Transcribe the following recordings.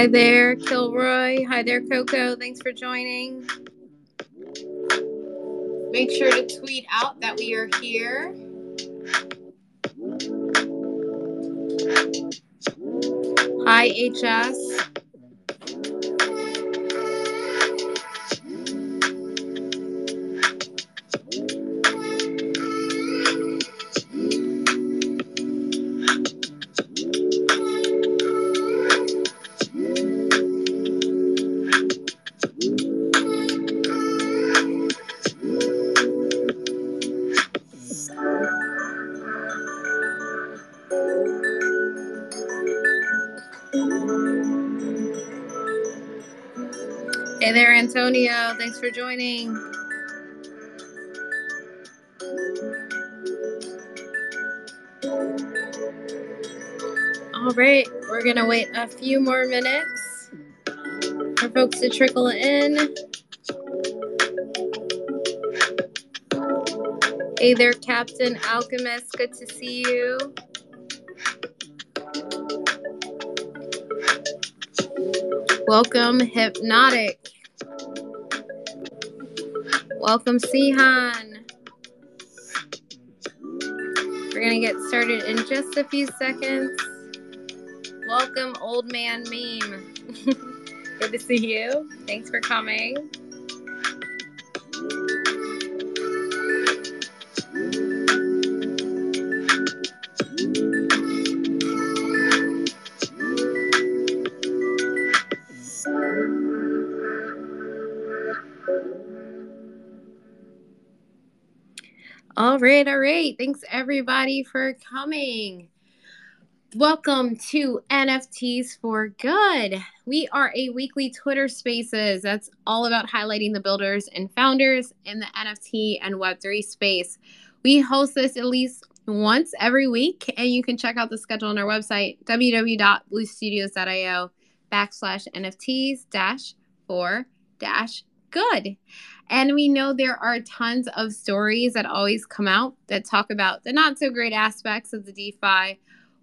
Hi there, Kilroy. Hi there, Coco. Thanks for joining. Make sure to tweet out that we are here. Hi, HS. For joining. All right, we're going to wait a few more minutes for folks to trickle in. Hey there, Captain Alchemist. Good to see you. Welcome, Hypnotic. Welcome, Sihan. We're going to get started in just a few seconds. Welcome, Old Man Meme. Good to see you. Thanks for coming. Right, all right. Thanks everybody for coming. Welcome to NFTs for Good. We are a weekly Twitter Spaces that's all about highlighting the builders and founders in the NFT and Web3 space. We host this at least once every week, and you can check out the schedule on our website, www.bluestudios.io backslash NFTs dash for dash good. And we know there are tons of stories that always come out that talk about the not so great aspects of the DeFi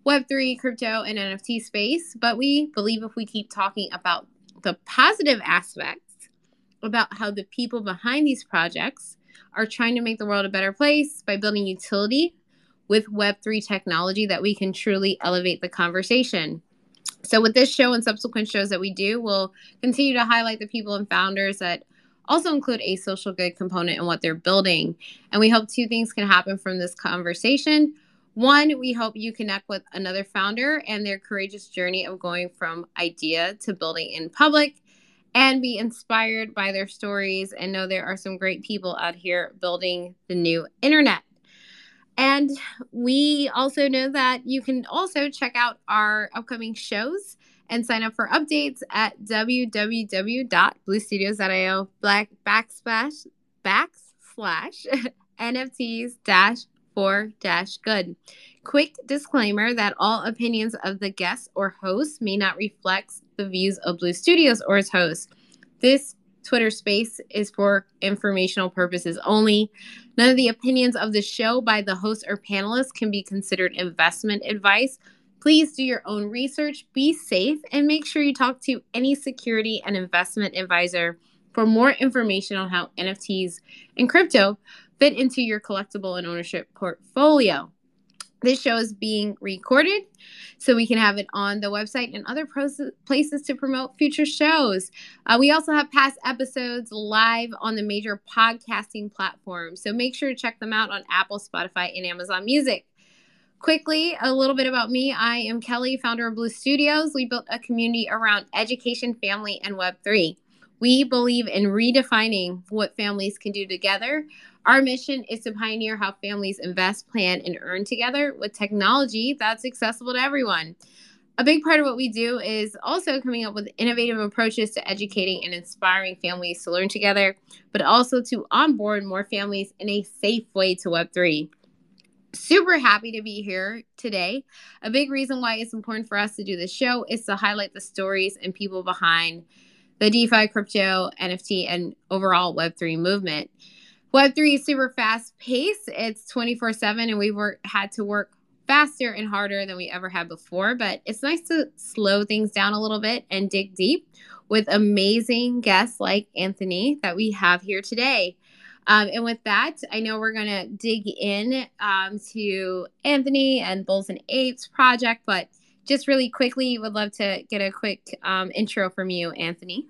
Web3, crypto, and NFT space. But we believe if we keep talking about the positive aspects, about how the people behind these projects are trying to make the world a better place by building utility with Web3 technology, that we can truly elevate the conversation. So, with this show and subsequent shows that we do, we'll continue to highlight the people and founders that also include a social good component in what they're building. And we hope two things can happen from this conversation. One, we hope you connect with another founder and their courageous journey of going from idea to building in public and be inspired by their stories and know there are some great people out here building the new internet. And we also know that you can also check out our upcoming shows and sign up for updates at www.bluestudios.io black backslash backslash NFTs dash for dash good. Quick disclaimer that all opinions of the guests or hosts may not reflect the views of Blue Studios or its hosts. This Twitter space is for informational purposes only. None of the opinions of the show by the host or panelists can be considered investment advice. Please do your own research, be safe, and make sure you talk to any security and investment advisor for more information on how NFTs and crypto fit into your collectible and ownership portfolio. This show is being recorded so we can have it on the website and other places to promote future shows. Uh, we also have past episodes live on the major podcasting platforms, so make sure to check them out on Apple, Spotify, and Amazon Music. Quickly, a little bit about me. I am Kelley, founder of Blue Studios. We built a community around education, family, and Web3. We believe in redefining what families can do together. Our mission is to pioneer how families invest, plan, and earn together with technology that's accessible to everyone. A big part of what we do is also coming up with innovative approaches to educating and inspiring families to learn together, but also to onboard more families in a safe way to Web3 super happy to be here today. A big reason why it's important for us to do this show is to highlight the stories and people behind the DeFi, crypto, NFT, and overall Web3 movement. Web3 is super fast paced. It's 24 7, and we've had to work faster and harder than we ever had before. But it's nice to slow things down a little bit and dig deep with amazing guests like Anthony that we have here today. Um, and with that, I know we're going to dig in um, to Anthony and Bulls and Apes project, but just really quickly, would love to get a quick um, intro from you, Anthony.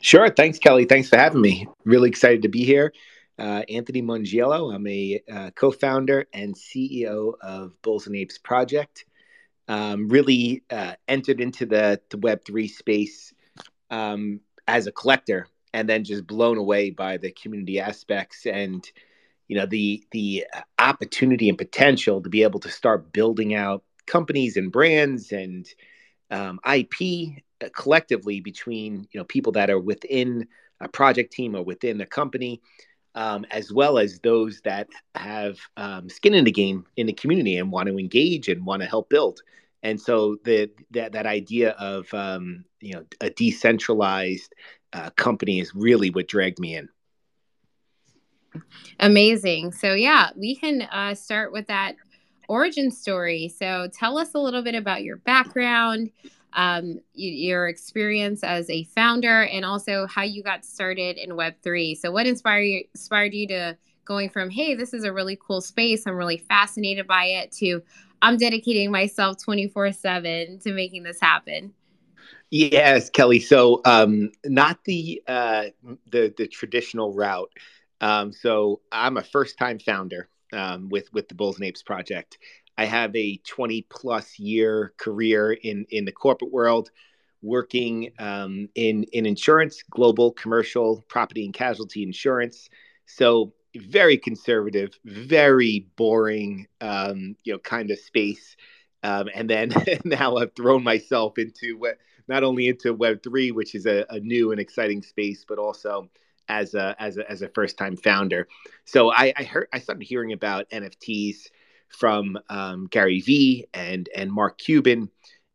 Sure. Thanks, Kelley. Thanks for having me. Really excited to be here. Uh, Anthony Mongiello. I'm a uh, co founder and CEO of Bulls and Apes Project. Um, really uh, entered into the, the Web3 space um, as a collector and then just blown away by the community aspects and you know the the opportunity and potential to be able to start building out companies and brands and um, IP uh, collectively between you know people that are within a project team or within a company, um, as well as those that have um, skin in the game in the community and want to engage and want to help build. And so the that that idea of um, you know a decentralized uh, company is really what dragged me in. Amazing. So yeah, we can uh, start with that origin story. So tell us a little bit about your background, um, your experience as a founder, and also how you got started in Web three. So what inspired you, inspired you to going from hey, this is a really cool space, I'm really fascinated by it, to I'm dedicating myself 24 seven to making this happen. Yes, Kelley. So um, not the uh, the the traditional route. Um, so I'm a first time founder um, with with the Bulls and Apes project. I have a 20 plus year career in in the corporate world, working um, in in insurance, global commercial property and casualty insurance. So very conservative, very boring, um, you know, kind of space. Um, and then now I've thrown myself into what not only into Web three, which is a, a, new and exciting space, but also as a as a, as a first time founder. So I, I heard I started hearing about NFTs from um, Gary Vee and and Mark Cuban,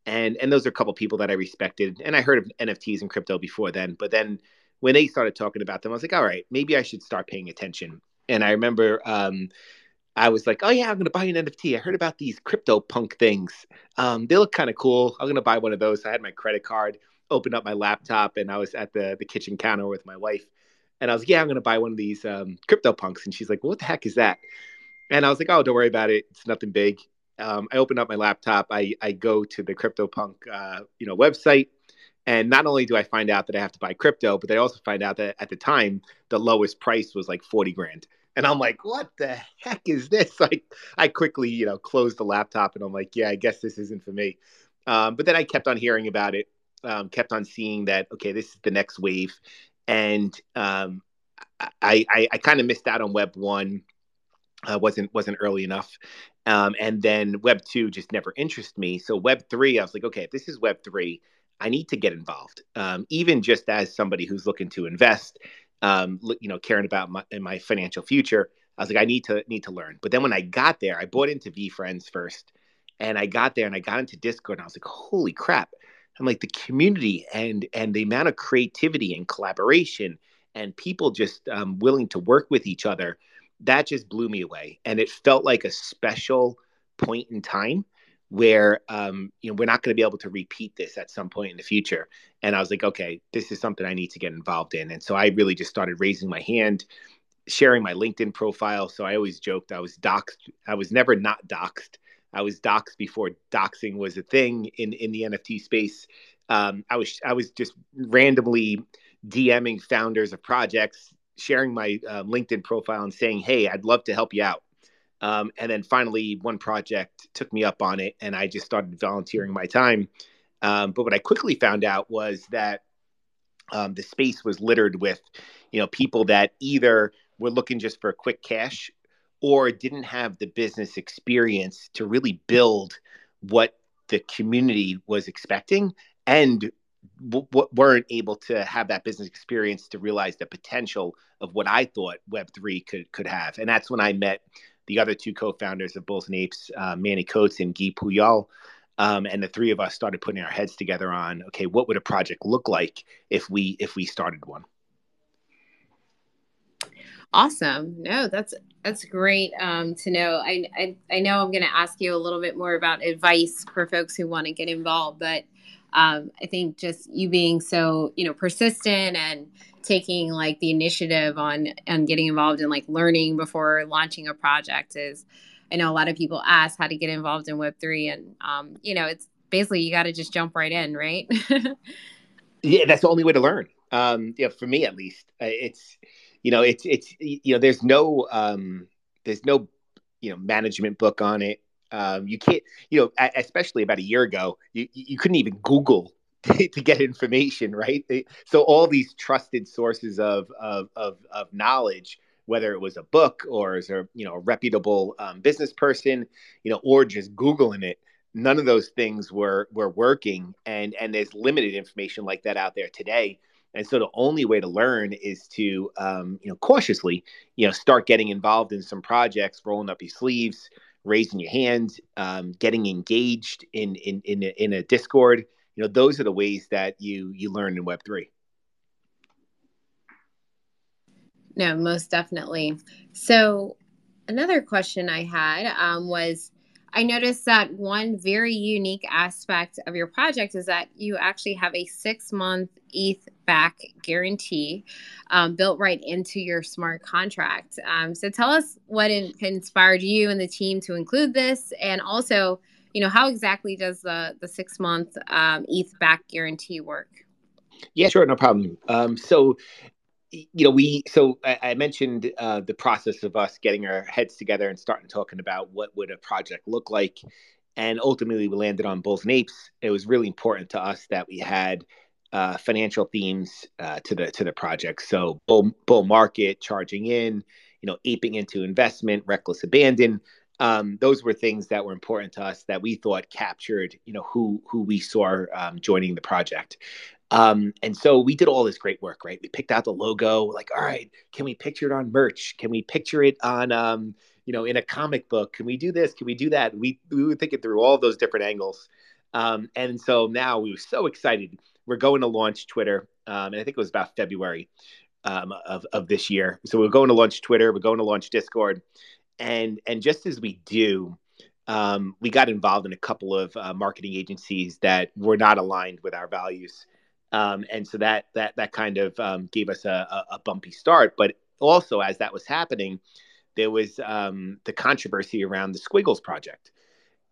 and and those are a couple people that I respected, and I heard of NFTs and crypto before then. But then when they started talking about them, I was like, all right, maybe I should start paying attention. And I remember um, I was like, oh yeah, I'm gonna buy an NFT. I heard about these CryptoPunk things. Um, they look kind of cool. I'm gonna buy one of those. I had my credit card, opened up my laptop, and I was at the the kitchen counter with my wife. And I was like, yeah, I'm gonna buy one of these um, CryptoPunks. And she's like, what the heck is that? And I was like, oh, don't worry about it. It's nothing big. Um, I opened up my laptop. I I go to the CryptoPunk uh, you know website, and not only do I find out that I have to buy crypto, but I also find out that at the time the lowest price was like forty grand. And I'm like, what the heck is this? Like, I quickly, you know, closed the laptop and I'm like, yeah, I guess this isn't for me. Um, but then I kept on hearing about it, um, kept on seeing that, okay, this is the next wave. And um, I, I, I kind of missed out on Web 1. Uh, wasn't wasn't early enough, um, and then Web two just never interested me. So Web three, I was like, okay, if this is Web three, I need to get involved. Um, even just as somebody who's looking to invest, um, you know, caring about my, my financial future. I was like, I need to need to learn. But then when I got there, I bought into VeeFriends first, and I got there and I got into Discord, and I was like, holy crap! I'm like the community and and the amount of creativity and collaboration and people just um, willing to work with each other. That just blew me away, and it felt like a special point in time where um, you know we're not going to be able to repeat this at some point in the future. And I was like, okay, this is something I need to get involved in. And so I really just started raising my hand, sharing my LinkedIn profile. So I always joked I was doxxed. I was never not doxed I was doxed before doxing was a thing in in the NFT space. Um, I was I was just randomly DMing founders of projects, sharing my uh, LinkedIn profile and saying, "Hey, I'd love to help you out." Um, and then finally, one project took me up on it, and I just started volunteering my time. Um, but what I quickly found out was that um, the space was littered with, you know, people that either were looking just for quick cash or didn't have the business experience to really build what the community was expecting and w- weren't able to have that business experience to realize the potential of what I thought Web3 could could have. And that's when I met the other two co-founders of Bulls and Apes, uh, Manny Coates and Guy Puyol. Um, and the three of us started putting our heads together on, okay, what would a project look like if we if we started one? Awesome. No, that's that's great um, to know. I, I, I know I'm going to ask you a little bit more about advice for folks who want to get involved, but um, I think just you being so you know persistent and taking like the initiative on on getting involved in like learning before launching a project is. I know a lot of people ask how to get involved in Web three, and um, you know it's basically you got to just jump right in, right? yeah, that's the only way to learn. Um, yeah, for me at least, uh, it's you know, it's it's you know, there's no um, there's no you know management book on it. Um, you can't, you know, especially about a year ago, you you couldn't even Google to, get information, right? So all these trusted sources of of of, of knowledge whether it was a book or as a you know a reputable um, business person you know or just googling it none of those things were were working and and there's limited information like that out there today and so the only way to learn is to, um, you know, cautiously, you know, start getting involved in some projects, rolling up your sleeves, raising your hand, um, getting engaged in in in a, in a Discord. You know, those are the ways that you you learn in Web three. No, most definitely. So another question I had um, was I noticed that one very unique aspect of your project is that you actually have a six month ETH back guarantee um, built right into your smart contract. Um, so tell us what in- inspired you and the team to include this, and also, you know, how exactly does the the six month um, ETH back guarantee work? Yeah, sure, no problem. Um, so you know, we so I, mentioned uh, the process of us getting our heads together and starting talking about what would a project look like, and ultimately we landed on Bulls and Apes. It was really important to us that we had uh, financial themes uh, to the to the project. So bull bull market, charging in, you know, aping into investment, reckless abandon. Um, those were things that were important to us that we thought captured, you know, who who we saw um, joining the project. Um, and so we did all this great work, right? We picked out the logo, like, all right, can we picture it on merch? Can we picture it on, um, you know, in a comic book? Can we do this? Can we do that? We, we were thinking through all those different angles. Um, and so now we were so excited. We're going to launch Twitter. Um, and I think it was about February um, of, of this year. So we're going to launch Twitter. We're going to launch Discord. And, and just as we do, um, we got involved in a couple of uh, marketing agencies that were not aligned with our values. Um, and so that that that kind of um, gave us a, a, bumpy start. But also, as that was happening, there was um, the controversy around the Squiggles project,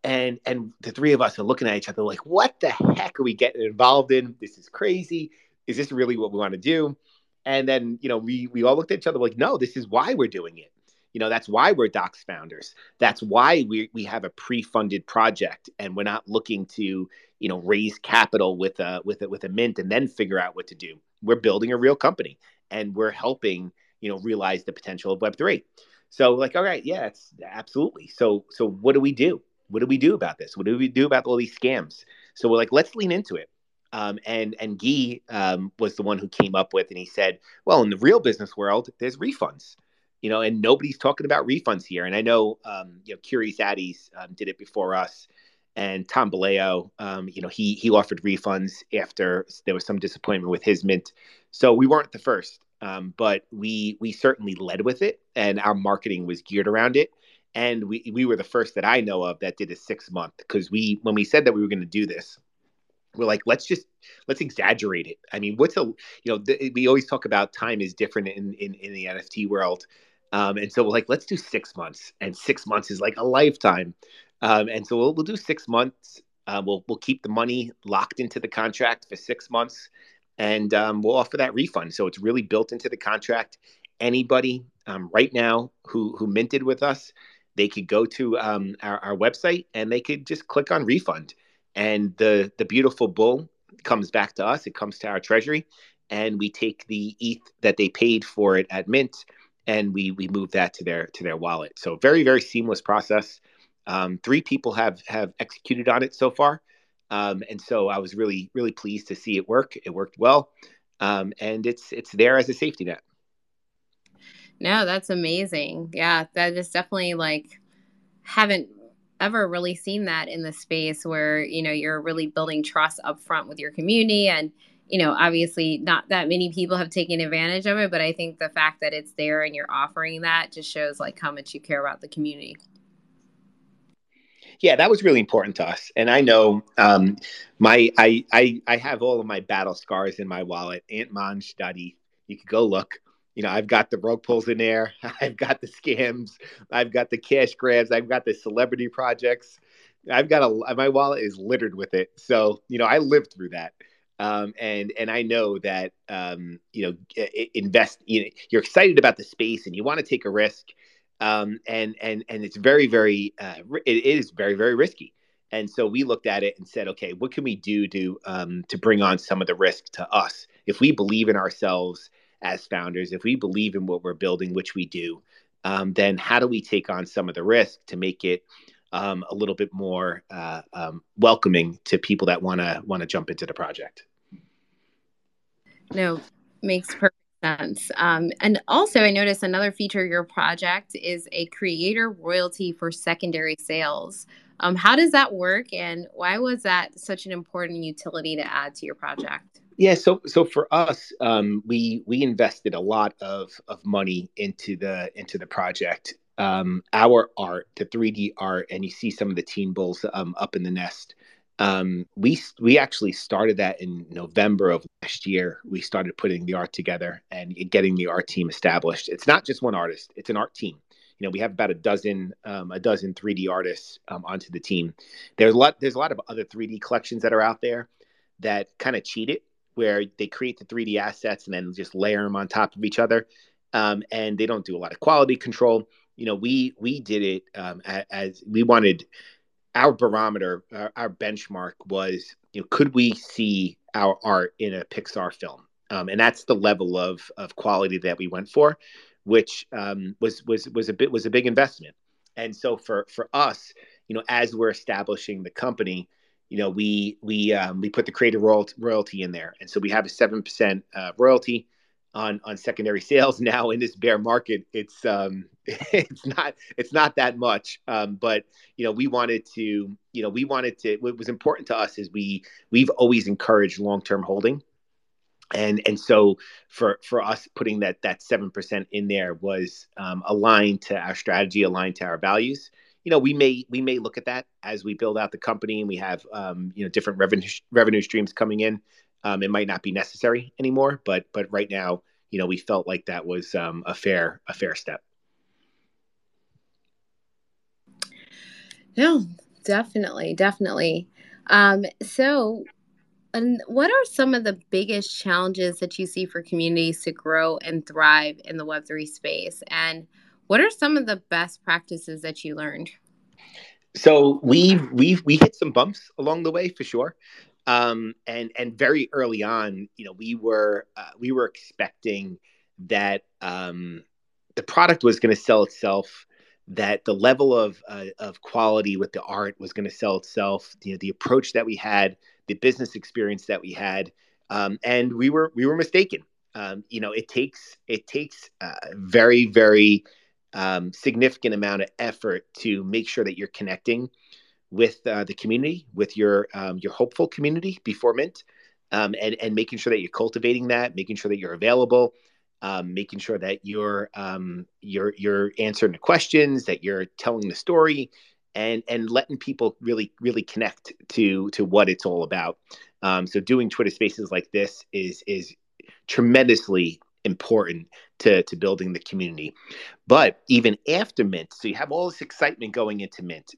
and and the three of us are looking at each other like, "What the heck are we getting involved in? This is crazy. Is this really what we want to do?" And then you know we we all looked at each other like, "No, this is why we're doing it." You know, that's why we're doxxed founders. That's why we, we have a pre-funded project and we're not looking to, you know, raise capital with a with a with a mint and then figure out what to do. We're building a real company and we're helping, you know, realize the potential of Web3. So like, all right, yeah, it's absolutely. So so what do we do? What do we do about this? What do we do about all these scams? So we're like, let's lean into it. Um, and and Guy um, was the one who came up with, and he said, well, in the real business world, there's refunds you know, and nobody's talking about refunds here. And I know, um, you know, Curious Addys um, did it before us, and Tom Bilyeu, um, you know, he he offered refunds after there was some disappointment with his mint. So we weren't the first, um, but we we certainly led with it, and our marketing was geared around it. And we we were the first that I know of that did a six month because we when we said that we were going to do this, we're like let's just let's exaggerate it i mean what's a you know th- we always talk about time is different in in, in the nft world um, and so we're like, let's do six months, and six months is like a lifetime. Um, and so we'll, we'll do six months. Uh, we'll we'll keep the money locked into the contract for six months, and um, we'll offer that refund. So it's really built into the contract. Anybody um, right now who who minted with us, they could go to um, our, our website and they could just click on refund, and the the beautiful bull comes back to us. It comes to our treasury, and we take the ETH that they paid for it at mint and we we move that to their to their wallet. So very very seamless process. Um, three people have have executed on it so far, um, and so I was really really pleased to see it work. It worked well, um, and it's it's there as a safety net. No, that's amazing. Yeah, that is definitely like haven't ever really seen that in the space where you know you're really building trust up front with your community and you know, obviously not that many people have taken advantage of it, but I think the fact that it's there and you're offering that just shows like how much you care about the community. Yeah, that was really important to us, and I know um, my I, I I have all of my battle scars in my wallet. Antmanj.eth. You could go look. You know, I've got the rug pulls in there. I've got the scams. I've got the cash grabs. I've got the celebrity projects. I've got a my wallet is littered with it. So you know, I lived through that. Um, and and I know that um, you know invest. You know, you're excited about the space and you want to take a risk, um, and and and it's very very uh, it is very very risky. And so we looked at it and said, okay, what can we do to um, to bring on some of the risk to us? If we believe in ourselves as founders, if we believe in what we're building, which we do, um, then how do we take on some of the risk to make it um, a little bit more uh, um, welcoming to people that want to want to jump into the project. No, makes perfect sense. Um, and also, I noticed another feature of your project is a creator royalty for secondary sales. Um, how does that work, and why was that such an important utility to add to your project? Yeah, so so for us, um, we we invested a lot of of money into the into the project, um, our art, the 3D art, and you see some of the teen bulls um, up in the nest. Um, we we actually started that in November of last year. We started putting the art together and getting the art team established. It's not just one artist; it's an art team. You know, we have about a dozen um, a dozen 3D artists um, onto the team. There's a lot there's a lot of other 3D collections that are out there that kind of cheat it, where they create the 3D assets and then just layer them on top of each other, um, and they don't do a lot of quality control you know, we we did it um, as, as, we wanted. Our barometer, our, our, benchmark was, you know, could we see our art in a Pixar film? Um, and that's the level of of quality that we went for, which um, was was was a bit was a big investment. And so for for us, you know, as we're establishing the company, you know, we we um, we put the creative royalty, in there, and so we have a seven percent uh, royalty on on secondary sales now in this bear market it's um it's not it's not that much. Um but you know we wanted to you know we wanted to what was important to us is we we've always encouraged long-term holding. And and so for for us putting that that 7% in there was um, aligned to our strategy aligned to our values. You know we may we may look at that as we build out the company and we have um, you know different revenue revenue streams coming in um, it might not be necessary anymore. But but right now, you know, we felt like that was um, a fair a fair step. No, definitely, definitely. Um, so, and what are some of the biggest challenges that you see for communities to grow and thrive in the Web three space, and what are some of the best practices that you learned? So we we we hit some bumps along the way for sure um, and and very early on, you know, we were uh, we were expecting that um, the product was going to sell itself, that the level of uh, of quality with the art was going to sell itself. You know, the approach that we had, the business experience that we had, um, and we were we were mistaken. Um, you know, it takes it takes a very very um, significant amount of effort to make sure that you're connecting with uh, the community, with your um, your hopeful community before Mint, um, and and making sure that you're cultivating that, making sure that you're available, um, making sure that you're um, you're you're answering the questions, that you're telling the story, and and letting people really really connect to to what it's all about. Um, so doing Twitter Spaces like this is is tremendously important to to building the community. But even after Mint, so you have all this excitement going into Mint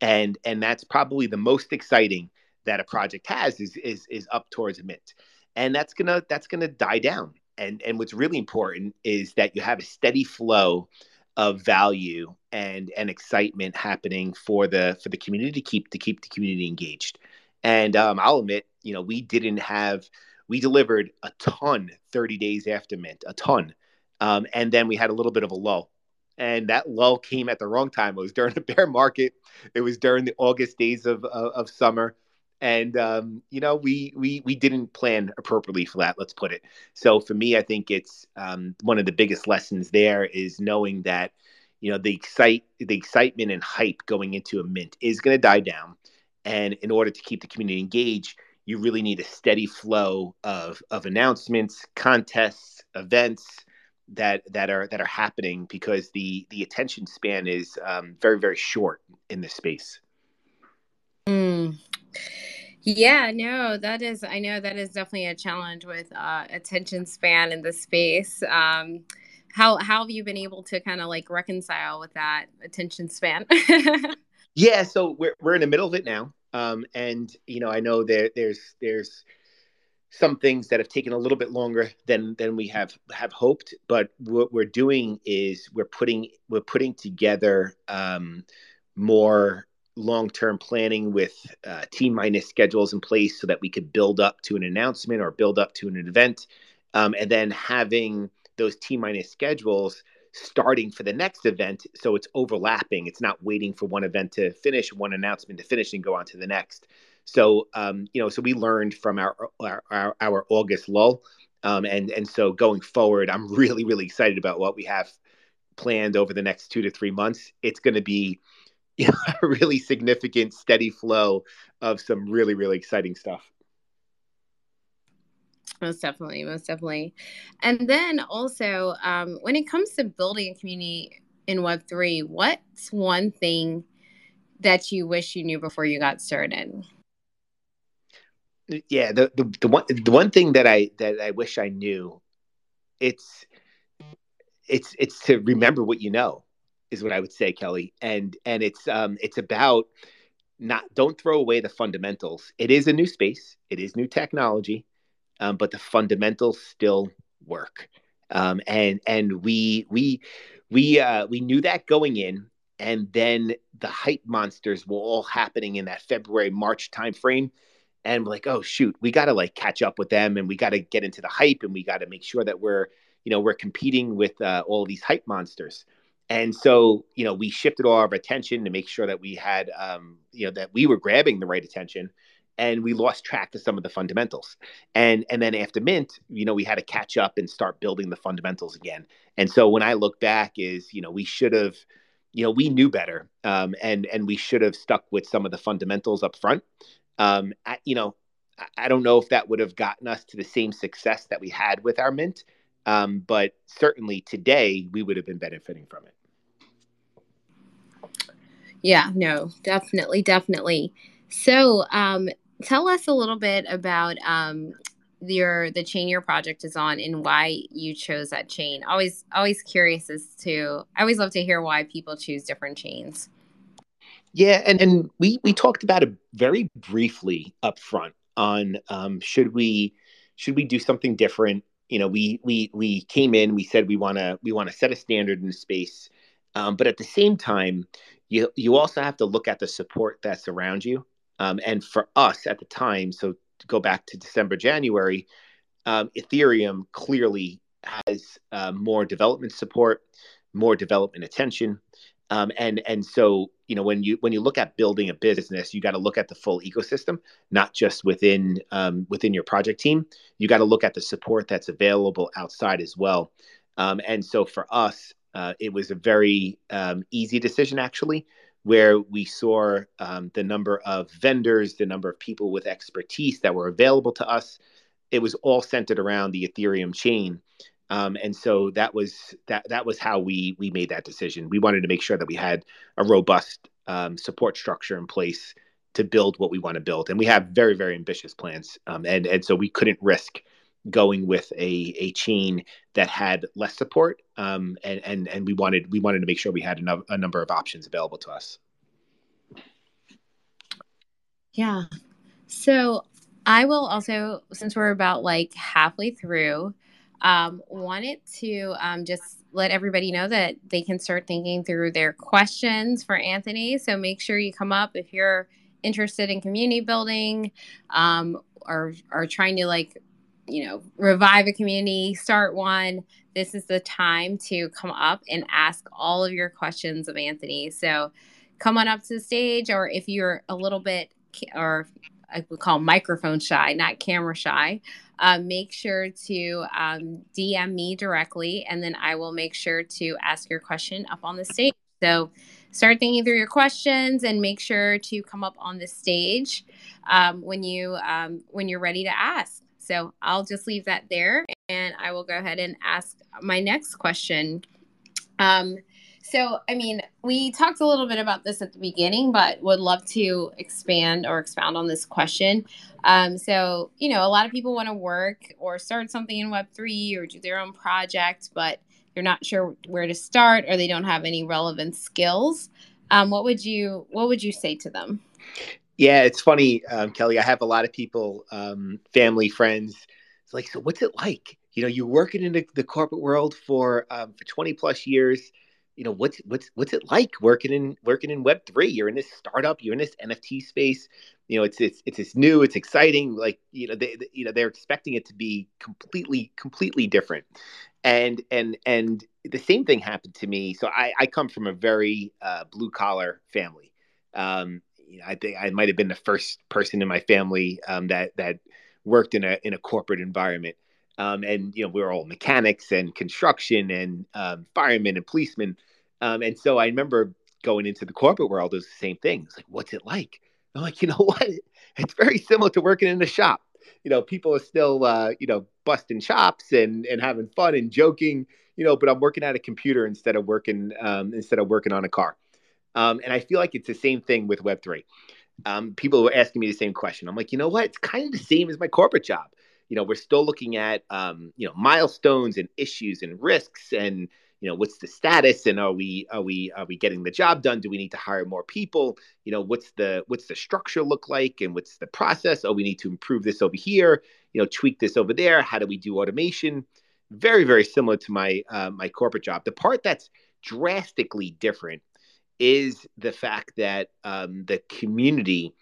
and and that's probably the most exciting that a project has is is is up towards a mint. And that's gonna that's gonna die down. And and what's really important is that you have a steady flow of value and and excitement happening for the for the community to keep to keep the community engaged. And um, i'll admit you know we didn't have we delivered a ton 30 days after mint a ton. Um, and then we had a little bit of a lull and that lull came at the wrong time. It was during the bear market. It was during the August days of of, of summer, and um, you know we we we didn't plan appropriately for that. Let's put it. So for me, I think it's um, one of the biggest lessons there is knowing that you know the excite the excitement and hype going into a mint is going to die down, and in order to keep the community engaged, you really need a steady flow of of announcements, contests, events that that are that are happening because the the attention span is um, very very short in this space. Mm. Yeah, no, that is. I know that is definitely a challenge with uh, attention span in the space. Um, how how have you been able to kind of like reconcile with that attention span? yeah, so we're we're in the middle of it now, um, and you know I know there there's there's some things that have taken a little bit longer than than we have have hoped, but what we're doing is we're putting we're putting together um, more long-term planning with uh, T minus schedules in place so that we could build up to an announcement or build up to an event um, and then having those T minus schedules starting for the next event so it's overlapping. It's not waiting for one event to finish one announcement to finish and go on to the next so um, you know so we learned from our our, our, our august lull um, and and so going forward i'm really really excited about what we have planned over the next two to three months it's going to be you know, a really significant, steady flow of some really, really exciting stuff. Most definitely, most definitely. And then also, um, when it comes to building a community in Web3, what's one thing that you wish you knew before you got started? Yeah, the, the, the one the one thing that I that I wish I knew, it's it's it's to remember what you know is what I would say, Kelley. And and it's um it's about not don't throw away the fundamentals. It is a new space. It is new technology, um, but the fundamentals still work. Um, and and we we we uh, we knew that going in, and then the hype monsters were all happening in that February March timeframe. And like, oh shoot, we got to like catch up with them, and we got to get into the hype, and we got to make sure that we're you know we're competing with uh, all these hype monsters. And so, you know, we shifted all our attention to make sure that we had, um, you know, that we were grabbing the right attention, and we lost track of some of the fundamentals. And and then after Mint, you know, we had to catch up and start building the fundamentals again. And so when I look back, is you know, we should have, you know, we knew better, um, and and we should have stuck with some of the fundamentals up front. Um, I, you know, I don't know if that would have gotten us to the same success that we had with our Mint. Um, but certainly today we would have been benefiting from it. Yeah, no, definitely, definitely. So, um, tell us a little bit about um, your the chain your project is on and why you chose that chain. Always, always curious as to. I always love to hear why people choose different chains. Yeah, and and we we talked about it very briefly up front on um, should we should we do something different. You know, we we we came in. We said we want to we want to set a standard in the space, um, but at the same time, you you also have to look at the support that's around you. Um, and for us at the time, so to go back to December, January, um, Ethereum clearly has uh, more development support, more development attention, um, and and so you know when you when you look at building a business, you got to look at the full ecosystem, not just within um, within your project team. You got to look at the support that's available outside as well. Um, and so for us, uh, it was a very um, easy decision, actually, where we saw um, the number of vendors, the number of people with expertise that were available to us. It was all centered around the Ethereum chain. Um, and so that was that that was how we we made that decision. We wanted to make sure that we had a robust um, support structure in place to build what we want to build, and we have very very ambitious plans. Um, and and so we couldn't risk going with a, a chain that had less support um, and, and and we wanted we wanted to make sure we had no, a number of options available to us yeah so i will also since we're about like halfway through um, wanted to um, just let everybody know that they can start thinking through their questions for anthony so make sure you come up if you're interested in community building um, or are trying to like you know, revive a community, start one, this is the time to come up and ask all of your questions of Anthony. So come on up to the stage, or if you're a little bit, or I would call microphone shy, not camera shy, uh, make sure to um, DM me directly, and then I will make sure to ask your question up on the stage. So start thinking through your questions and make sure to come up on the stage um, when you um, when you're ready to ask. So I'll just leave that there, and I will go ahead and ask my next question. Um, so, I mean, we talked a little bit about this at the beginning, but would love to expand or expound on this question. Um, so, you know, a lot of people want to work or start something in Web3 or do their own project, but they're not sure where to start or they don't have any relevant skills. Um, what would you What would you say to them? Yeah, it's funny, um, Kelley. I have a lot of people, um, family, friends. It's like, so what's it like? You know, you're working in the, the corporate world for um, for 20 plus years you know what's what's what's it like working in working in web 3 you're in this startup you're in this nft space you know it's it's it's, it's new it's exciting like you know they, they, you know they're expecting it to be completely completely different. And and and the same thing happened to me. So i i come from a very uh, blue collar family. Um you know, i think i might have been the first person in my family um, that that worked in a in a corporate environment um, and you know we were all mechanics and construction and um, firemen and policemen um, and so I remember going into the corporate world, it was the same thing. It's like, what's it like? I'm like, you know what? It's very similar to working in a shop. You know, people are still, uh, you know, busting chops and and having fun and joking. You know, but I'm working at a computer instead of working um, instead of working on a car. Um, and I feel like it's the same thing with Web three. Um, people were asking me the same question. I'm like, you know what? It's kind of the same as my corporate job. You know, we're still looking at um, you know milestones and issues and risks and you know what's the status and are we are we are we getting the job done? Do we need to hire more people? You know what's the what's the structure look like and what's the process? Oh we need to improve this over here you know tweak this over there. How do we do automation? Very very similar to my uh, my corporate job. The part that's drastically different is the fact that um, the community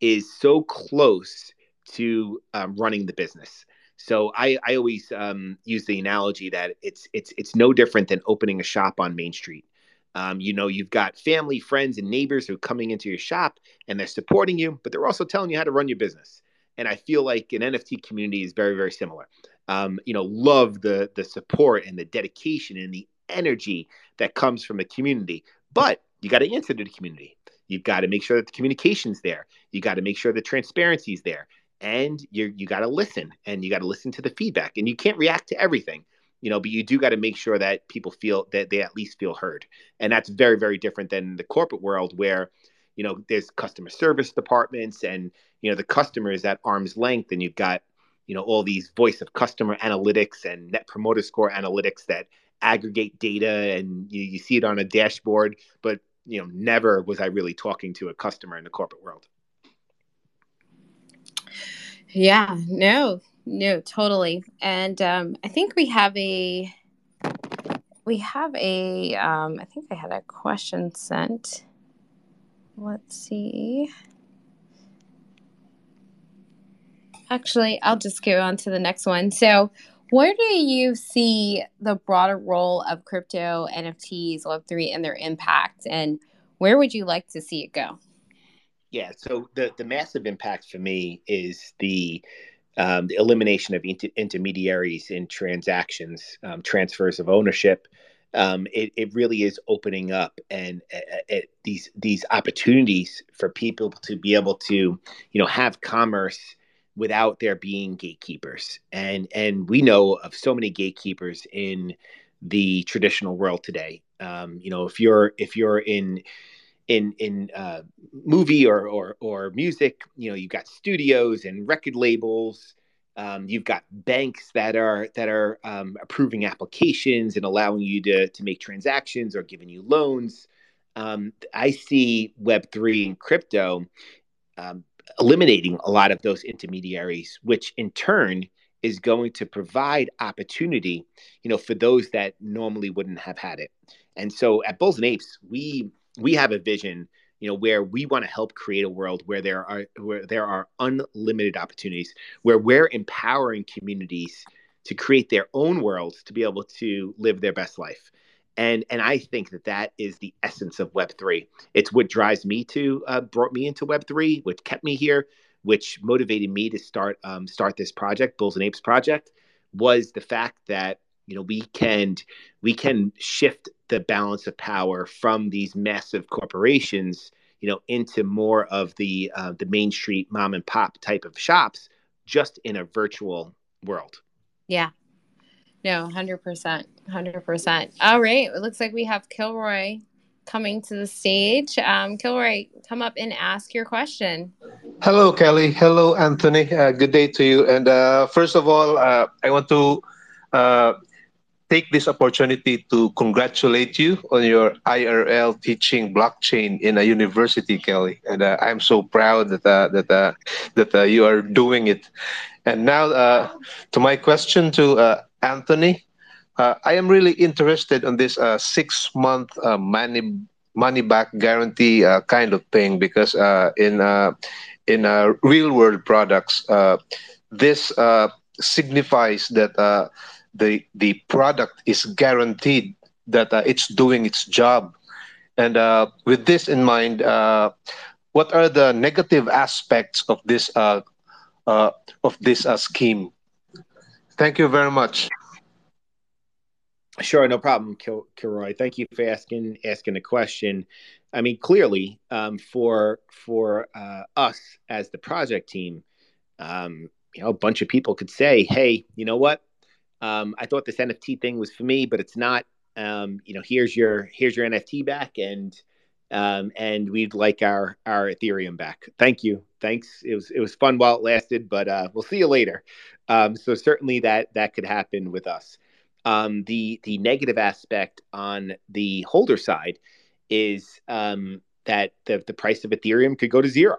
is so close to um, running the business so I, I always um, use the analogy that it's it's it's no different than opening a shop on Main Street. Um, you know, you've got family, friends, and neighbors who are coming into your shop and they're supporting you, but they're also telling you how to run your business. And I feel like an NFT community is very, very similar. Um, you know, love the the support and the dedication and the energy that comes from the community. But you got to answer to the community. You've got to make sure that the communication's there. You got to make sure the transparency is there and you you got to listen and you got to listen to the feedback and you can't react to everything you know but you do got to make sure that people feel that they at least feel heard and that's very very different than the corporate world where you know there's customer service departments and you know the customer is at arm's length and you've got you know all these voice of customer analytics and net promoter score analytics that aggregate data and you, you see it on a dashboard but you know never was i really talking to a customer in the corporate world yeah, no, no, totally. And um, I think we have a we have a um, I think I had a question sent. Let's see. Actually, I'll just go on to the next one. So, where do you see the broader role of crypto, NFTs, Web3, and their impact? And where would you like to see it go? Yeah, so the the massive impact for me is the um, the elimination of inter- intermediaries in transactions, um, transfers of ownership. Um, it, it really is opening up and uh, uh, these these opportunities for people to be able to you know have commerce without there being gatekeepers and and we know of so many gatekeepers in the traditional world today um, you know if you're if you're in in in uh, movie or, or or music. You know, you've got studios and record labels. Um, you've got banks that are that are um, approving applications and allowing you to to make transactions or giving you loans. Um, I see Web three and crypto um, eliminating a lot of those intermediaries, which in turn is going to provide opportunity, you know, for those that normally wouldn't have had it. And so at Bulls and Apes, we we have a vision you know where we want to help create a world where there are where there are unlimited opportunities where we're empowering communities to create their own worlds to be able to live their best life. And and i think that that is the essence of web3 it's what drives me to uh, brought me into web3 which kept me here which motivated me to start um, start this project bulls and apes project was the fact that you know we can we can shift the balance of power from these massive corporations, you know, into more of the uh, the main street mom and pop type of shops, just in a virtual world. Yeah. No, hundred percent, hundred percent. All right, it looks like we have Kilroy coming to the stage. Um, Kilroy, come up and ask your question. Hello, Kelley. Hello, Anthony. Uh, good day to you. And uh, first of all, uh, I want to uh, take this opportunity to congratulate you on your IRL teaching blockchain in a university, Kelley. And uh, I'm so proud that uh, that uh, that uh, you are doing it. And now uh, to my question to uh, Anthony, I am really interested on this six-month money money back guarantee kind of thing because in in real-world products, this signifies that the the product is guaranteed that uh, it's doing its job. And uh, with this in mind, uh, what are the negative aspects of this uh, uh, of this uh, scheme? Thank you very much. Sure, no problem, Kil- Kilroy. Thank you for asking asking the question. I mean, clearly, um, for for us as the project team, um, you know, a bunch of people could say, "Hey, you know what? Um, I thought this NFT thing was for me, but it's not. Um, you know, here's your here's your NFT back, and um, and we'd like our our Ethereum back. Thank you, thanks. It was it was fun while it lasted, but uh, we'll see you later. Um, so certainly that that could happen with us. Um, the the negative aspect on the holder side is um, that the the price of Ethereum could go to zero.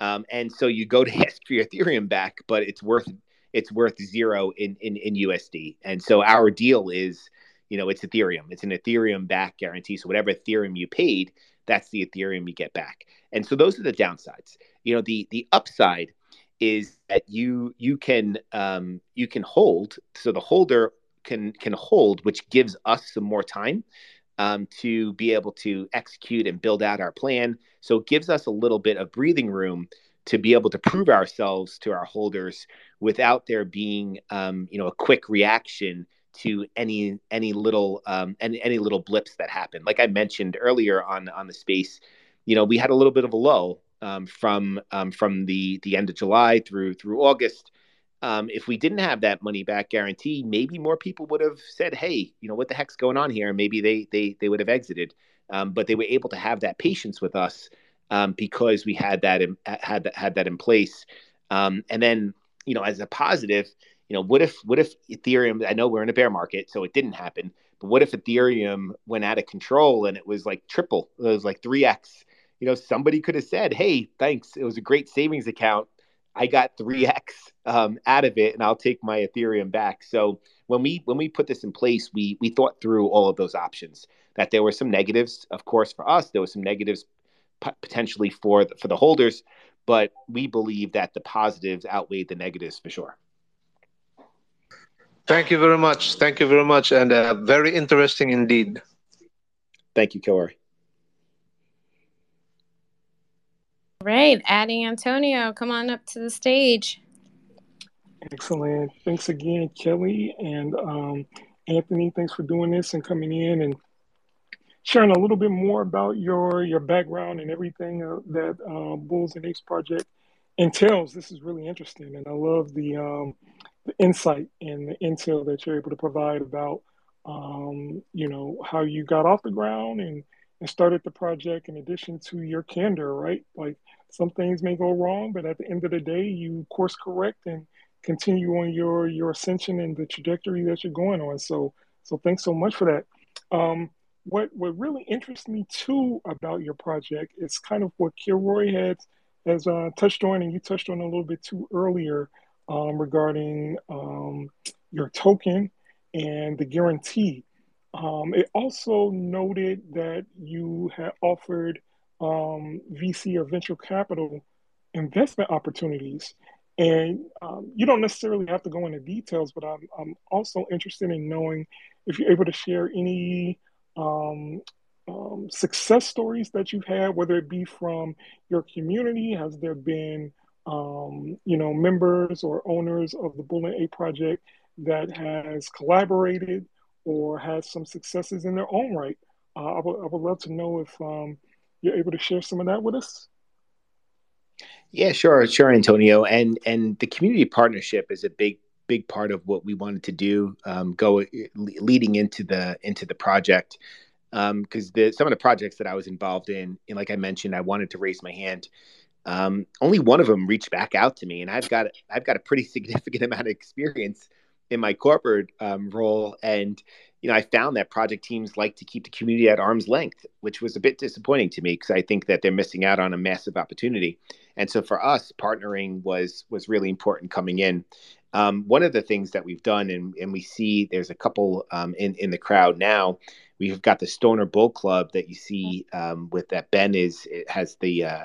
And so you go to ask for your Ethereum back, but it's worth it's worth zero in, in, in USD. And so our deal is, you know, it's Ethereum. It's an Ethereum back guarantee. So whatever Ethereum you paid, that's the Ethereum you get back. And so those are the downsides. You know, the the upside is that you you can um, you can hold. So the holder can can hold, which gives us some more time um, to be able to execute and build out our plan. So it gives us a little bit of breathing room to be able to prove ourselves to our holders without there being um, you know a quick reaction to any any little um, any, any little blips that happen like i mentioned earlier on on the space you know we had a little bit of a low um, from um, from the the end of july through through august. Um, if we didn't have that money back guarantee maybe more people would have said hey you know what the heck's going on here? Maybe they they they would have exited. Um, but they were able to have that patience with us um, because we had that in, had that had that in place. Um, and then you know, as a positive, you know, what if what if Ethereum? I know we're in a bear market, so it didn't happen. But what if Ethereum went out of control and it was like triple? It was like three x. You know, somebody could have said, "Hey, thanks. It was a great savings account. I got three x um, out of it, and I'll take my Ethereum back." So when we when we put this in place, we we thought through all of those options. That there were some negatives, of course, for us. There were some negatives potentially for the, for the holders, but we believe that the positives outweigh the negatives for sure. Thank you very much. Thank you very much, and uh, very interesting indeed. Thank you, Kilroy. Right, Addie Antonio, come on up to the stage. Excellent. Thanks again, Kelley and um, Anthony. Thanks for doing this and coming in and sharing a little bit more about your your background and everything uh, that uh, Bulls and Apes Project entails. This is really interesting, and I love the, um, the insight and the intel that you're able to provide about um, you know how you got off the ground and and started the project. In addition to your candor, right? Like some things may go wrong, but at the end of the day, you course correct and continue on your your ascension and the trajectory that you're going on. So so thanks so much for that. Um, what what really interests me too about your project is kind of what Kilroy had has uh, touched on, and you touched on a little bit too earlier um, regarding um, your token and the guarantee. Um, it also noted that you had offered um, VC or venture capital investment opportunities. And um, you don't necessarily have to go into details, but I'm, I'm also interested in knowing if you're able to share any um, um, success stories that you've had, whether it be from your community? Has there been, um, you know, members or owners of the Bull and Ape Project that has collaborated or had some successes in their own right. Uh, I, would, I would love to know if um, you're able to share some of that with us. Yeah, sure, sure, Antonio. And and the community partnership is a big big part of what we wanted to do um, go leading into the into the project because um, some of the projects that I was involved in, and like I mentioned, I wanted to raise my hand. Um, only one of them reached back out to me, and I've got I've got a pretty significant amount of experience in my corporate um, role, and you know I found that project teams like to keep the community at arm's length, which was a bit disappointing to me because I think that they're missing out on a massive opportunity. And so for us, partnering was was really important coming in. Um, one of the things that we've done, and, and we see there's a couple um, in in the crowd now. We've got the Stoner Bull Club that you see um, with that Ben is has the uh,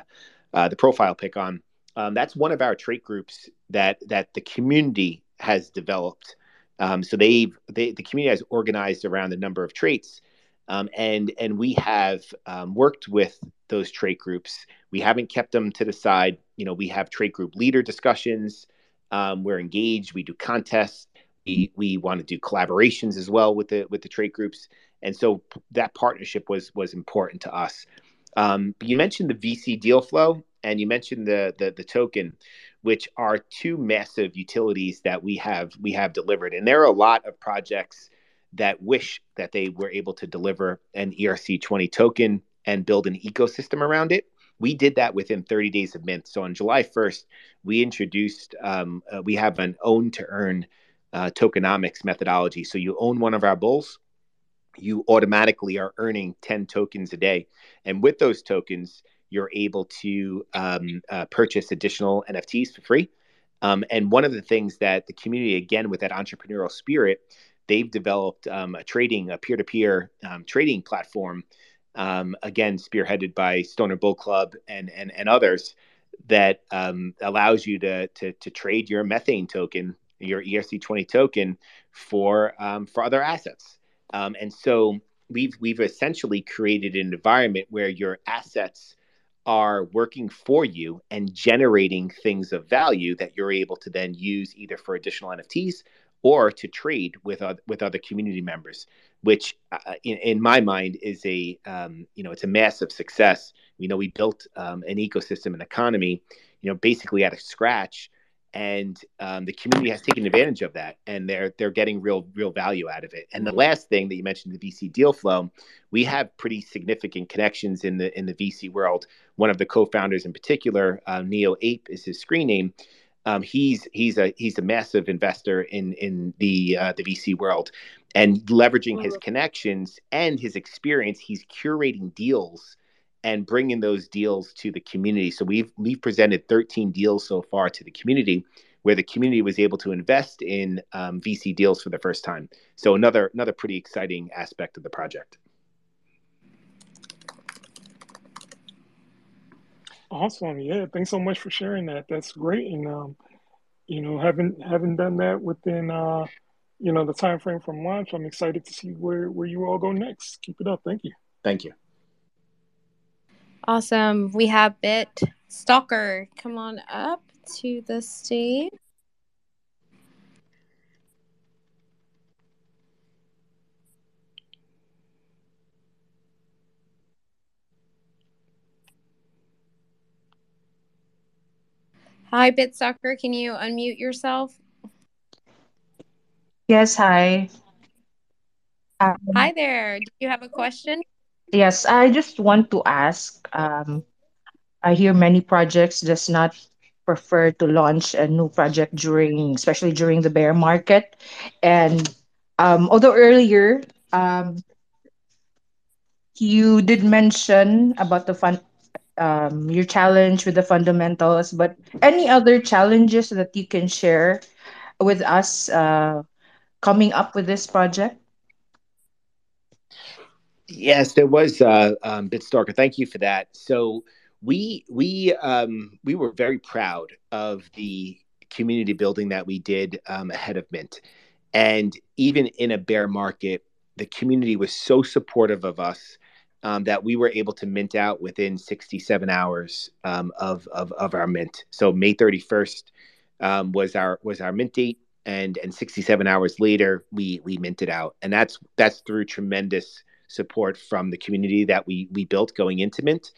uh, the profile pic on. Um, that's one of our trait groups that that the community has developed. Um, so they've they, the community has organized around the number of traits, um, and and we have worked with those trait groups. We haven't kept them to the side. You know, we have trait group leader discussions. Um, we're engaged. We do contests. We we want to do collaborations as well with the with the trait groups. And so that partnership was was important to us. Um, you mentioned the VC deal flow, and you mentioned the, the the token, which are two massive utilities that we have we have delivered. And there are a lot of projects that wish that they were able to deliver an ERC20 token and build an ecosystem around it. We did that within 30 days of Mint. So on July 1st, we introduced, um, uh, we have an own to earn uh, tokenomics methodology. So you own one of our bulls, you automatically are earning 10 tokens a day. And with those tokens, you're able to um, uh, purchase additional NFTs for free. Um, and one of the things that the community, again, with that entrepreneurial spirit, they've developed um, a trading, a peer to peer trading platform um, again spearheaded by Stoner Bull Club and and, and others, that um, allows you to, to to trade your methane token, your ERC20 token, for um, for other assets. Um, and so we've we've essentially created an environment where your assets are working for you and generating things of value that you're able to then use either for additional NFTs or to trade with uh, with other community members, which uh, in, in, my mind is a um, you know it's a massive success. We know we built um, an ecosystem and economy, you know, basically out of scratch, and um, the community has taken advantage of that, and they're they're getting real real value out of it. And the last thing that you mentioned, the VC deal flow, we have pretty significant connections in the in the VC world. One of the co-founders in particular, uh, Neo Ape, is his screen name um, he's he's a he's a massive investor in in the uh, the VC world, and leveraging his connections and his experience, he's curating deals and bringing those deals to the community. So we've we've presented 13 deals so far to the community, where the community was able to invest in um, VC deals for the first time. So another another pretty exciting aspect of the project. Awesome. Yeah. Thanks so much for sharing that. That's great. And um, you know, having having done that within uh, you know, the time frame from launch, I'm excited to see where where you all go next. Keep it up. Thank you. Thank you. Awesome. We have Bit Stalker. Come on up to the stage. Hi, Bitstalker. Can you unmute yourself? Yes, hi. Um, hi there. Do you have a question? Yes, I just want to ask. Um, I hear many projects does not prefer to launch a new project during, especially during the bear market. And um, although earlier um, you did mention about the fund um, your challenge with the fundamentals, but any other challenges that you can share with us uh, coming up with this project? Yes, there was uh, um, Bitstalker. Thank you for that. So we we um, we were very proud of the community building that we did um, ahead of Mint, and even in a bear market, the community was so supportive of us um, that we were able to mint out within 67 hours um, of, of, of our mint. So May 31st um, was our was our mint date, and and 67 hours later we we minted out. And that's that's through tremendous support from the community that we we built going into mint.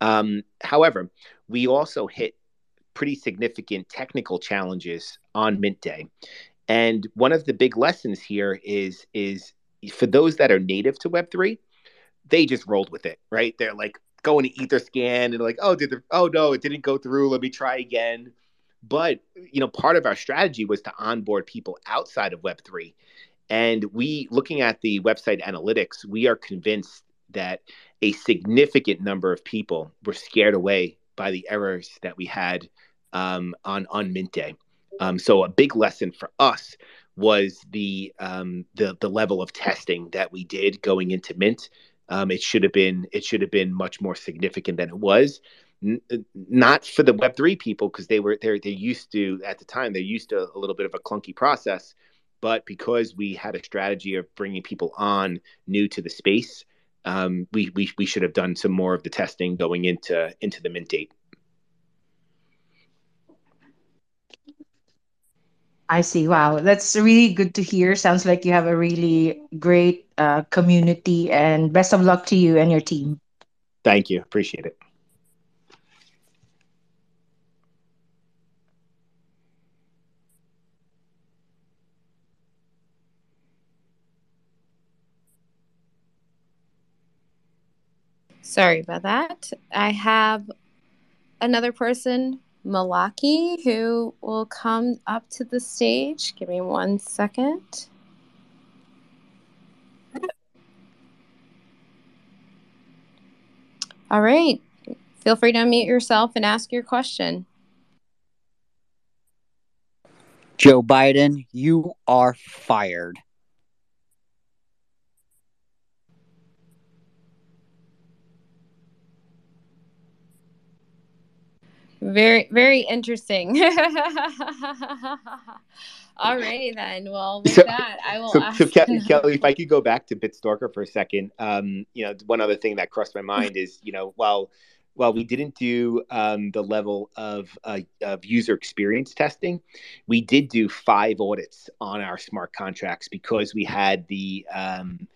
Um, however we also hit pretty significant technical challenges on mint day. And one of the big lessons here is is for those that are native to web3 they just rolled with it right they're like going to etherscan and like oh did the oh no it didn't go through let me try again but you know, part of our strategy was to onboard people outside of Web3. And we, looking at the website analytics, we are convinced that a significant number of people were scared away by the errors that we had um, on on Mint Day. Um, so a big lesson for us was the um, the the level of testing that we did going into Mint. Um, it should have been it should have been much more significant than it was. N- not for the Web three people because they were they're they used to at the time they're used to a little bit of a clunky process, but because we had a strategy of bringing people on new to the space, um, we, we we should have done some more of the testing going into into the mint date. I see. Wow, that's really good to hear. Sounds like you have a really great uh, community, and best of luck to you and your team. Thank you. Appreciate it. Sorry about that. I have another person, Malaki, who will come up to the stage. Give me one second. All right. Feel free to unmute yourself and ask your question. Joe Biden, you are fired. Very, very interesting. All righty then. Well, with So- that, I will So, ask. so Ke- Kelley, if I could go back to BitStalker for a second, um, you know, one other thing that crossed my mind is, you know, while while we didn't do um, the level of uh, of user experience testing, we did do five audits on our smart contracts because we had the um,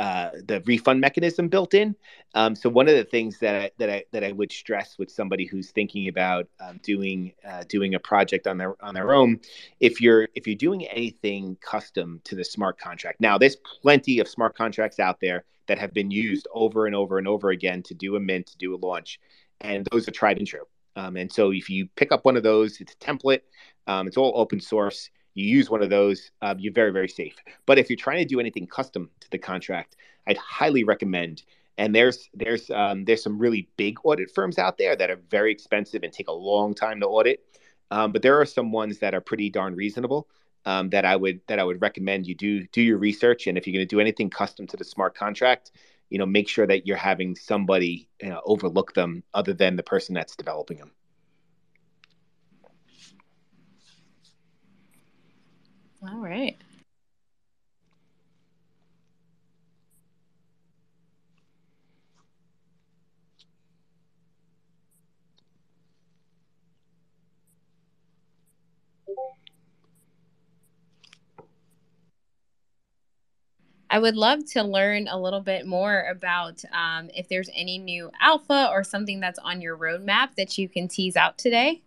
uh, the refund mechanism built in. Um, so one of the things that I, that I that I would stress with somebody who's thinking about um, doing uh, doing a project on their on their own, if you're if you're doing anything custom to the smart contract, now there's plenty of smart contracts out there that have been used over and over and over again to do a mint, to do a launch, and those are tried and true. Um, and so if you pick up one of those, it's a template. Um, it's all open source you use one of those, um, you're very, very safe. But if you're trying to do anything custom to the contract, I'd highly recommend. And there's there's um, there's some really big audit firms out there that are very expensive and take a long time to audit. Um, but there are some ones that are pretty darn reasonable um, that I would that I would recommend you do do your research. And if you're going to do anything custom to the smart contract, you know, make sure that you're having somebody you know, overlook them other than the person that's developing them. All right. I would love to learn a little bit more about um, if there's any new alpha or something that's on your roadmap that you can tease out today.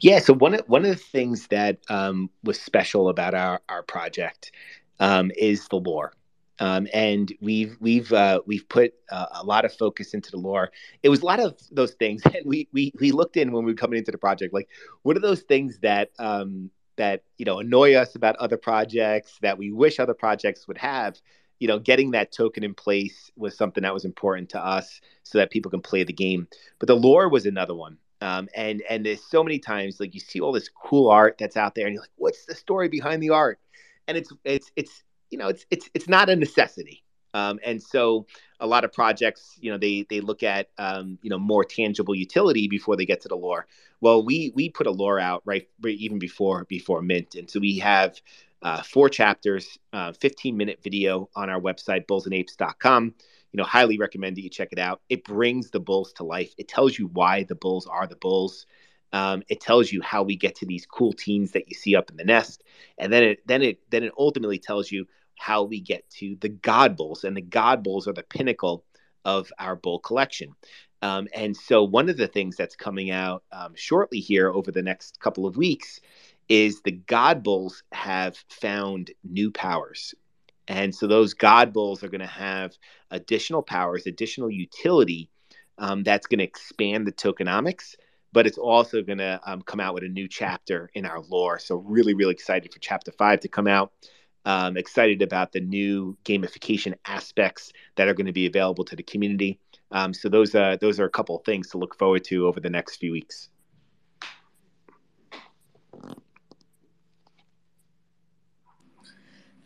Yeah, so one of one of the things that um, was special about our our project um, is the lore, um, and we've we've uh, we've put uh, a lot of focus into the lore. It was a lot of those things, and we we we looked in when we were coming into the project, like what are those things that um, that you know annoy us about other projects that we wish other projects would have. You know, getting that token in place was something that was important to us, so that people can play the game. But the lore was another one. Um, and and there's so many times like you see all this cool art that's out there, and you're like, what's the story behind the art? And it's it's it's you know it's it's it's not a necessity. Um, and so a lot of projects, you know, they they look at um, you know more tangible utility before they get to the lore. Well, we we put a lore out right, even before before mint, and so we have uh, four chapters, uh, 15 minute video on our website bullsandapes.com you know, highly recommend that you check it out. It brings the Bulls to life. It tells you why the Bulls are the Bulls. Um, it tells you how we get to these cool teens that you see up in the nest, and then it then it then it ultimately tells you how we get to the God Bulls, and the God Bulls are the pinnacle of our bull collection. Um, and so, one of the things that's coming out um, shortly here over the next couple of weeks is the God Bulls have found new powers. And so, those God Bulls are going to have additional powers, additional utility um, that's going to expand the tokenomics, but it's also going to um, come out with a new chapter in our lore. So, really, really excited for chapter five to come out. Um, excited about the new gamification aspects that are going to be available to the community. Um, so those uh, those are a couple of things to look forward to over the next few weeks.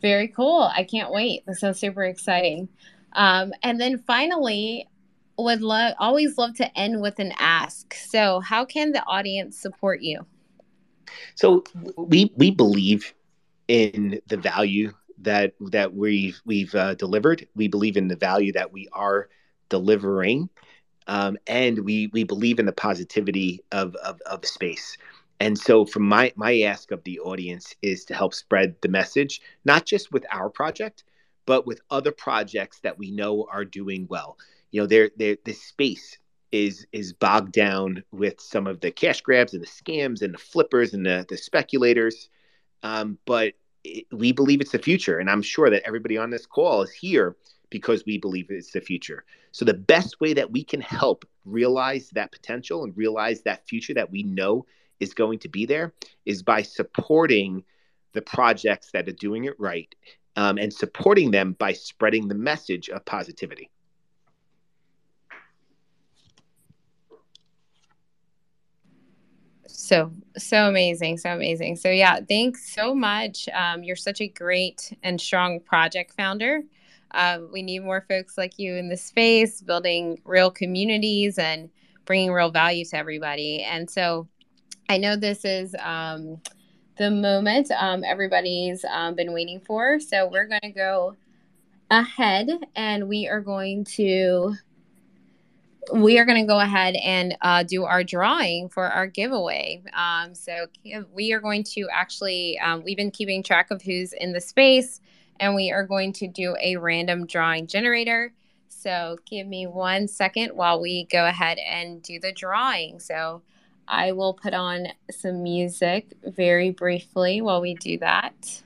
Very cool. I can't wait. This sounds super exciting. Um, and then finally, would love always love to end with an ask. So, how can the audience support you? So we we believe in the value that that we've we've uh, delivered. We believe in the value that we are delivering, um, and we we believe in the positivity of, of of space. And so, from my my ask of the audience is to help spread the message, not just with our project, but with other projects that we know are doing well. You know, there there this space is is bogged down with some of the cash grabs and the scams and the flippers and the the speculators um, but it, we believe it's the future. And I'm sure that everybody on this call is here because we believe it's the future. So, the best way that we can help realize that potential and realize that future that we know is going to be there is by supporting the projects that are doing it right um, and supporting them by spreading the message of positivity. so so amazing so amazing. So yeah thanks so much. Um, you're such a great and strong project founder. Uh, we need more folks like you in the space building real communities and bringing real value to everybody. And so i know this is um, the moment um, everybody's um, been waiting for so we're going to go ahead and we are going to we are going to go ahead and uh, do our drawing for our giveaway. Um, so we are going to actually, um, we've been keeping track of who's in the space, and we are going to do a random drawing generator. So give me one second while we go ahead and do the drawing. So I will put on some music very briefly while we do that.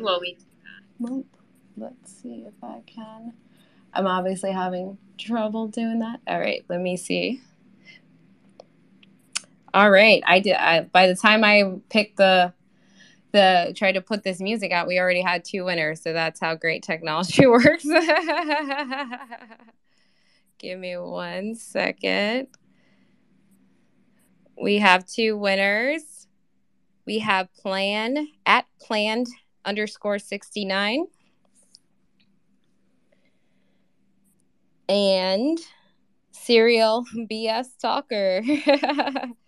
While we Let's see if I can. I'm obviously having trouble doing that. All right, let me see. All right, I did. I, by the time I picked the the try to put this music out, we already had two winners. So that's how great technology works. Give me one second. We have two winners we have plan at planned underscore 69 and serial bs talker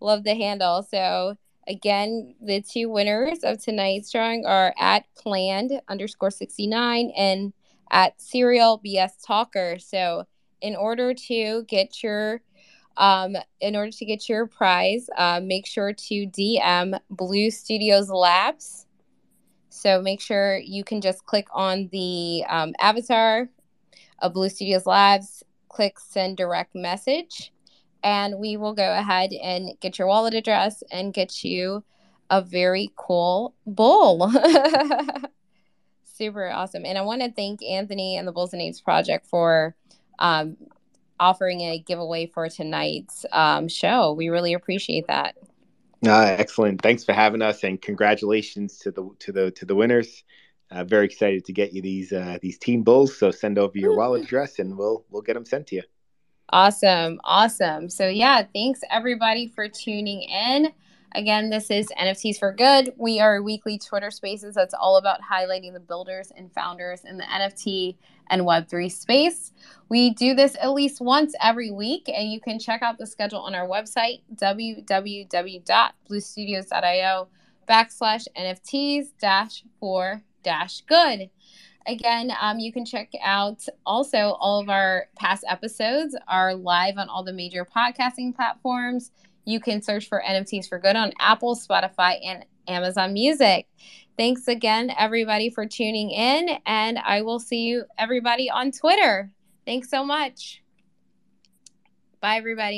love the handle. So again the two winners of tonight's drawing are at planned underscore 69 and at serial bs talker. So in order to get your um, in order to get your prize, uh, make sure to DM Blue Studios Labs. So make sure you can just click on the um, avatar of Blue Studios Labs, click send direct message, and we will go ahead and get your wallet address and get you a very cool bull. Super awesome. And I want to thank Anthony and the Bulls and Apes Project for um, offering a giveaway for tonight's um, show. We really appreciate that. Uh, excellent. Thanks for having us, and congratulations to the to the to the winners. Uh, very excited to get you these uh, these team bulls. So send over your wallet address, and we'll we'll get them sent to you. Awesome, awesome. So yeah, thanks everybody for tuning in. Again, this is NFTs for Good. We are a weekly Twitter spaces that's all about highlighting the builders and founders in the NFT and Web3 space. We do this at least once every week, and you can check out the schedule on our website, www.bluestudios.io backslash NFTs dash for dash good. Again, um, you can check out also all of our past episodes are live on all the major podcasting platforms. You can search for NFTs for Good on Apple, Spotify, and Amazon Music. Thanks again, everybody, for tuning in, and I will see you, everybody, on Twitter. Thanks so much. Bye, everybody.